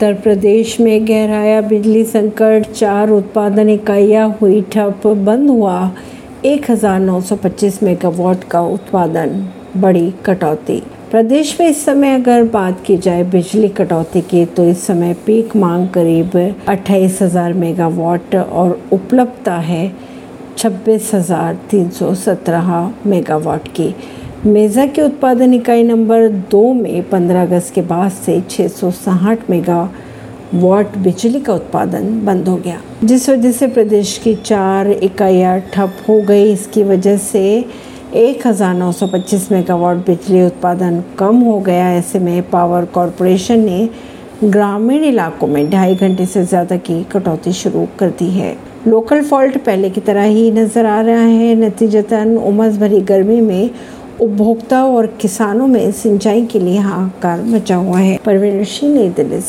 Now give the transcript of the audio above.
उत्तर प्रदेश में गहराया बिजली संकट, चार उत्पादन इकाइयाँ हुई ठप बंद हुआ। 1925 मेगावाट का उत्पादन, बड़ी कटौती। प्रदेश में इस समय अगर बात की जाए बिजली कटौती की तो इस समय पीक मांग करीब अट्ठाईस हज़ार मेगावाट और उपलब्धता है छब्बीस हज़ार तीन सौ सत्रह मेगावाट की। मेज़ा के उत्पादन इकाई नंबर दो में 15 अगस्त के बाद से छः मेगा वाट बिजली का उत्पादन बंद हो गया, जिस वजह से प्रदेश की चार इकाइयाँ ठप हो गई। इसकी वजह से 1925 मेगावाट बिजली उत्पादन कम हो गया। ऐसे में पावर कॉरपोरेशन ने ग्रामीण इलाकों में ढाई घंटे से ज़्यादा की कटौती शुरू कर दी है। लोकल फॉल्ट पहले की तरह ही नज़र आ रहा है। नतीजतन उमस भरी गर्मी में उपभोक्ताओं और किसानों में सिंचाई के लिए हाहाकार मचा हुआ है। परवीन सिंह नई दिल्ली से।